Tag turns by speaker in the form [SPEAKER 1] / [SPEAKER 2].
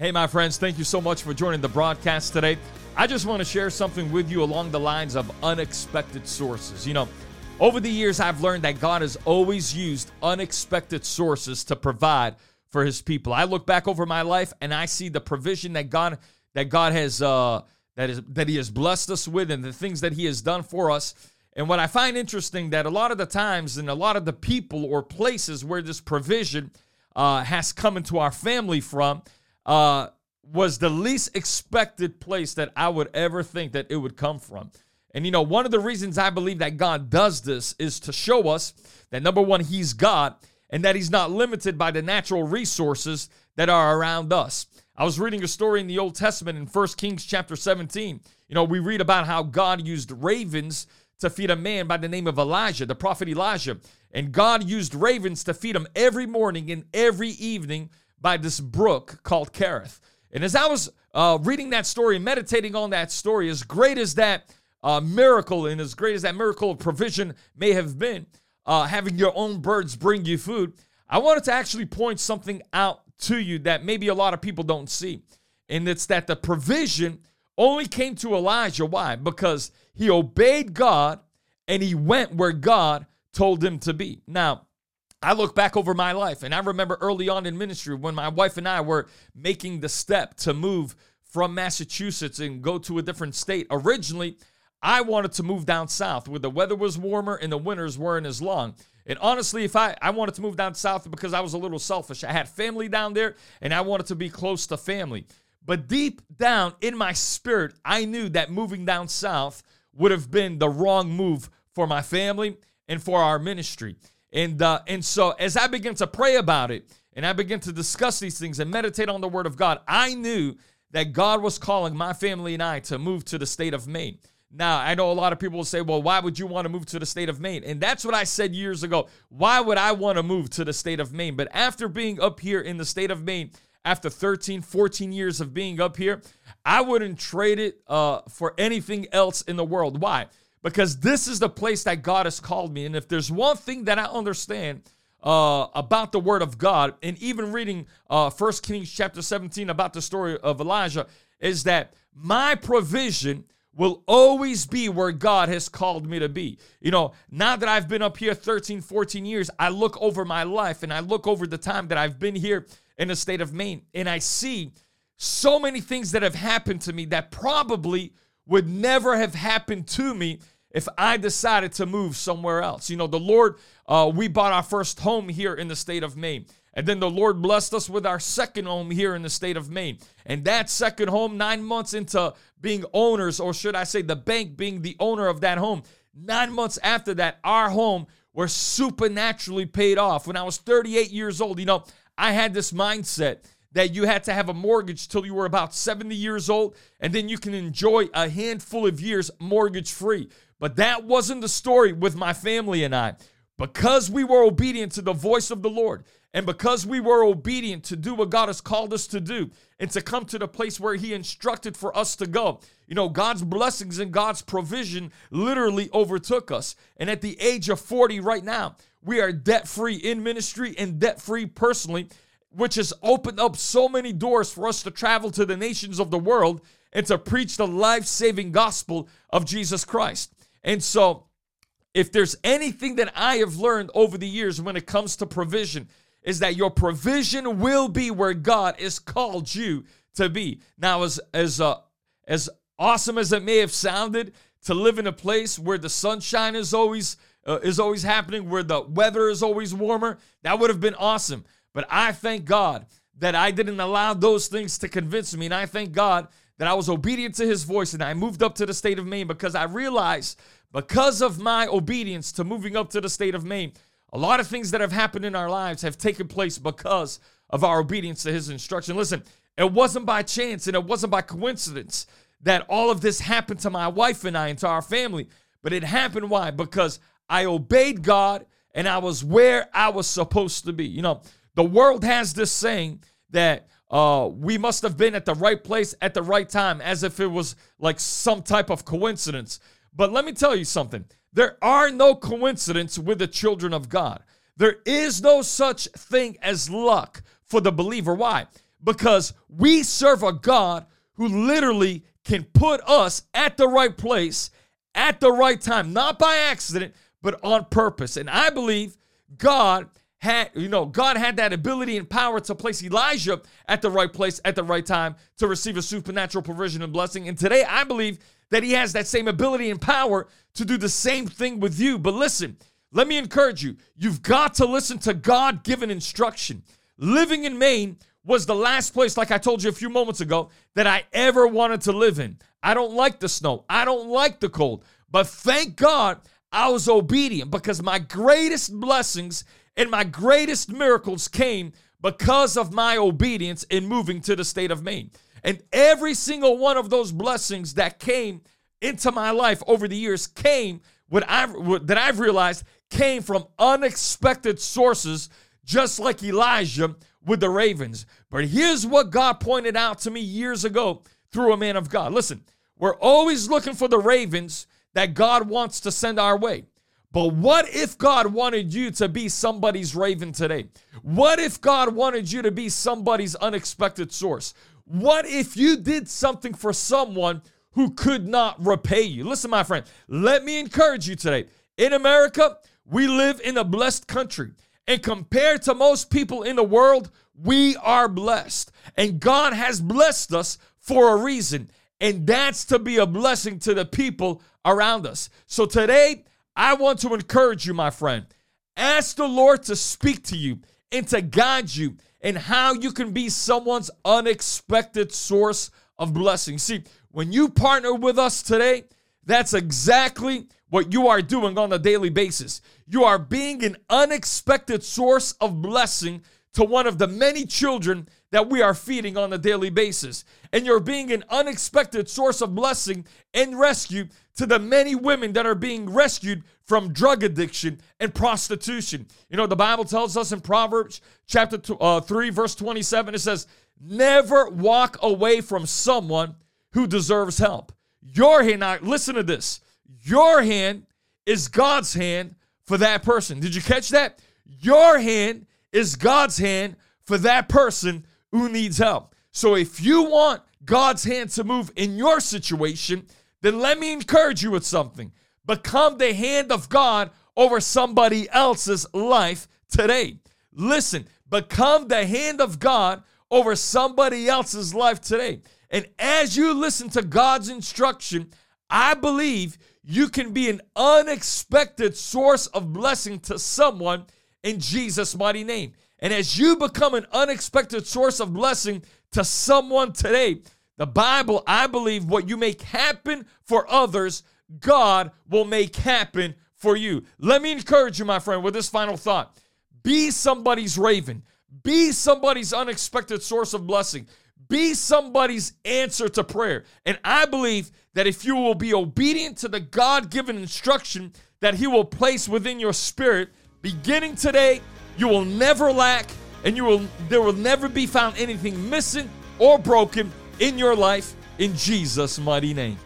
[SPEAKER 1] Hey, my friends, thank you so much for joining the broadcast today. I just want to share something with you along the lines of unexpected sources. You know, over the years, I've learned that God has always used unexpected sources to provide for His people. I look back over my life and I see the provision that God that God has uh, that is that He has blessed us with, and the things that He has done for us. And what I find interesting that a lot of the times, and a lot of the people or places where this provision uh, has come into our family from uh, was the least expected place that I would ever think that it would come from. And you know, one of the reasons I believe that God does this is to show us that number one, He's God and that He's not limited by the natural resources that are around us. I was reading a story in the Old Testament in 1 Kings chapter 17. You know, we read about how God used ravens to feed a man by the name of Elijah, the prophet Elijah. And God used ravens to feed him every morning and every evening by this brook called Kerith. And as I was uh, reading that story, meditating on that story, as great as that uh, miracle and as great as that miracle of provision may have been, uh, having your own birds bring you food, I wanted to actually point something out to you that maybe a lot of people don't see. And it's that the provision only came to Elijah. Why? Because he obeyed God and he went where God told him to be. Now, I look back over my life and I remember early on in ministry when my wife and I were making the step to move from Massachusetts and go to a different state. Originally, I wanted to move down south where the weather was warmer and the winters weren't as long. And honestly, if I, I wanted to move down south because I was a little selfish. I had family down there and I wanted to be close to family. But deep down in my spirit, I knew that moving down south would have been the wrong move for my family and for our ministry. And uh, and so as I began to pray about it and I began to discuss these things and meditate on the word of God, I knew that God was calling my family and I to move to the state of Maine. Now, I know a lot of people will say, well, why would you want to move to the state of Maine? And that's what I said years ago. Why would I want to move to the state of Maine? But after being up here in the state of Maine, after 13, 14 years of being up here, I wouldn't trade it uh, for anything else in the world. Why? Because this is the place that God has called me. And if there's one thing that I understand uh, about the Word of God, and even reading uh, 1 Kings chapter 17 about the story of Elijah, is that my provision will always be where God has called me to be. You know, now that I've been up here 13, 14 years, I look over my life and I look over the time that I've been here in the state of Maine, and I see so many things that have happened to me that probably would never have happened to me if I decided to move somewhere else. You know, the Lord, uh, we bought our first home here in the state of Maine. And then the Lord blessed us with our second home here in the state of Maine. And that second home, nine months into being owners, or should I say, the bank being the owner of that home, nine months after that, our home was supernaturally paid off. When I was 38 years old, you know, I had this mindset that you had to have a mortgage till you were about 70 years old, and then you can enjoy a handful of years mortgage free. But that wasn't the story with my family and I. Because we were obedient to the voice of the Lord, and because we were obedient to do what God has called us to do, and to come to the place where He instructed for us to go, you know, God's blessings and God's provision literally overtook us. And at the age of 40 right now, we are debt free in ministry and debt free personally which has opened up so many doors for us to travel to the nations of the world and to preach the life saving gospel of Jesus Christ. And so, if there's anything that I have learned over the years when it comes to provision, is that your provision will be where God has called you to be. Now, as as uh, as awesome as it may have sounded to live in a place where the sunshine is always uh, is always happening, where the weather is always warmer, that would have been awesome. But I thank God that I didn't allow those things to convince me. And I thank God that I was obedient to his voice and I moved up to the state of Maine because I realized because of my obedience to moving up to the state of Maine, a lot of things that have happened in our lives have taken place because of our obedience to his instruction. Listen, it wasn't by chance and it wasn't by coincidence that all of this happened to my wife and I and to our family, but it happened why? Because I obeyed God and I was where I was supposed to be. You know, the world has this saying that uh, we must have been at the right place at the right time, as if it was like some type of coincidence. But let me tell you something there are no coincidence with the children of God. There is no such thing as luck for the believer. Why? because we serve a God who literally can put us at the right place at the right time, not by accident, but on purpose. And I believe God had, you know, God had that ability and power to place Elijah at the right place at the right time to receive a supernatural provision and blessing. And today I believe that he has that same ability and power to do the same thing with you. But listen, let me encourage you. You've got to listen to God given instruction. Living in Maine was the last place, like I told you a few moments ago, that I ever wanted to live in. I don't like the snow. I don't like the cold. But thank God I was obedient because my greatest blessings and my greatest miracles came because of my obedience in moving to the state of Maine. And every single one of those blessings that came into my life over the years came what I've what, that I've realized came from unexpected sources, just like Elijah with the ravens. But here's what God pointed out to me years ago through a man of God. Listen, we're always looking for the ravens that God wants to send our way. But what if God wanted you to be somebody's raven today? What if God wanted you to be somebody's unexpected source? What if you did something for someone who could not repay you? Listen, my friend, let me encourage you today. In America, we live in a blessed country. And compared to most people in the world, we are blessed. And God has blessed us for a reason. And that's to be a blessing to the people around us. So today, I want to encourage you, my friend. Ask the Lord to speak to you and to guide you in how you can be someone's unexpected source of blessing. See, when you partner with us today, that's exactly what you are doing on a daily basis. You are being an unexpected source of blessing to one of the many children that we are feeding on a daily basis. And you're being an unexpected source of blessing and rescue to the many women that are being rescued from drug addiction and prostitution. You know, the Bible tells us in Proverbs chapter two, uh, 3, verse 27, it says, Never walk away from someone who deserves help. Your hand, now listen to this. Your hand is God's hand for that person. Did you catch that? Your hand is God's hand for that person who needs help. So if you want God's hand to move in your situation, then let me encourage you with something. Become the hand of God over somebody else's life today. Listen, become the hand of God over somebody else's life today. And as you listen to God's instruction, I believe you can be an unexpected source of blessing to someone in Jesus' mighty name. And as you become an unexpected source of blessing to someone today, the Bible, I believe, what you make happen for others, God will make happen for you. Let me encourage you, my friend, with this final thought be somebody's raven, be somebody's unexpected source of blessing, be somebody's answer to prayer. And I believe that if you will be obedient to the God given instruction that He will place within your spirit, beginning today, you will never lack and you will there will never be found anything missing or broken in your life in Jesus mighty name.